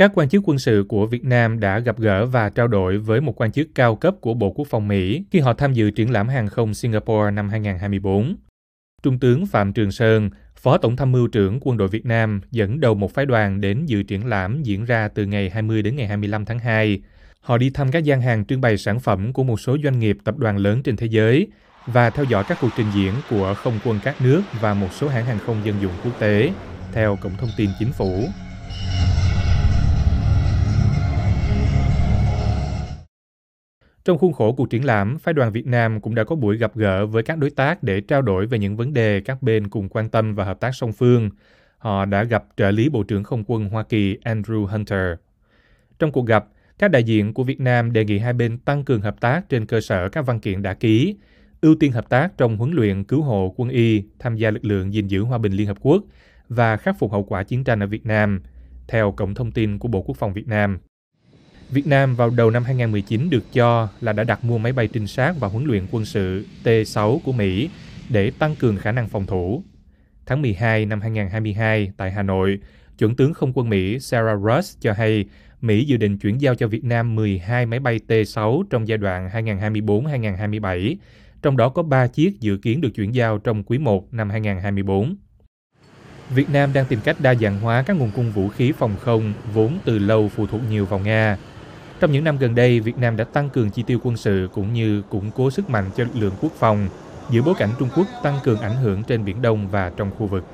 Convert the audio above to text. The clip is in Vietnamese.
Các quan chức quân sự của Việt Nam đã gặp gỡ và trao đổi với một quan chức cao cấp của Bộ Quốc phòng Mỹ khi họ tham dự triển lãm hàng không Singapore năm 2024. Trung tướng Phạm Trường Sơn, Phó Tổng tham mưu trưởng Quân đội Việt Nam dẫn đầu một phái đoàn đến dự triển lãm diễn ra từ ngày 20 đến ngày 25 tháng 2. Họ đi thăm các gian hàng trưng bày sản phẩm của một số doanh nghiệp tập đoàn lớn trên thế giới và theo dõi các cuộc trình diễn của không quân các nước và một số hãng hàng không dân dụng quốc tế, theo Cổng thông tin Chính phủ. Trong khuôn khổ cuộc triển lãm, phái đoàn Việt Nam cũng đã có buổi gặp gỡ với các đối tác để trao đổi về những vấn đề các bên cùng quan tâm và hợp tác song phương. Họ đã gặp trợ lý Bộ trưởng Không quân Hoa Kỳ Andrew Hunter. Trong cuộc gặp, các đại diện của Việt Nam đề nghị hai bên tăng cường hợp tác trên cơ sở các văn kiện đã ký, ưu tiên hợp tác trong huấn luyện cứu hộ quân y, tham gia lực lượng gìn giữ hòa bình Liên Hợp Quốc và khắc phục hậu quả chiến tranh ở Việt Nam, theo Cổng thông tin của Bộ Quốc phòng Việt Nam. Việt Nam vào đầu năm 2019 được cho là đã đặt mua máy bay trinh sát và huấn luyện quân sự T-6 của Mỹ để tăng cường khả năng phòng thủ. Tháng 12 năm 2022 tại Hà Nội, chuẩn tướng không quân Mỹ Sarah Russ cho hay Mỹ dự định chuyển giao cho Việt Nam 12 máy bay T-6 trong giai đoạn 2024-2027, trong đó có 3 chiếc dự kiến được chuyển giao trong quý 1 năm 2024. Việt Nam đang tìm cách đa dạng hóa các nguồn cung vũ khí phòng không vốn từ lâu phụ thuộc nhiều vào Nga. Trong những năm gần đây, Việt Nam đã tăng cường chi tiêu quân sự cũng như củng cố sức mạnh cho lực lượng quốc phòng, giữa bối cảnh Trung Quốc tăng cường ảnh hưởng trên Biển Đông và trong khu vực.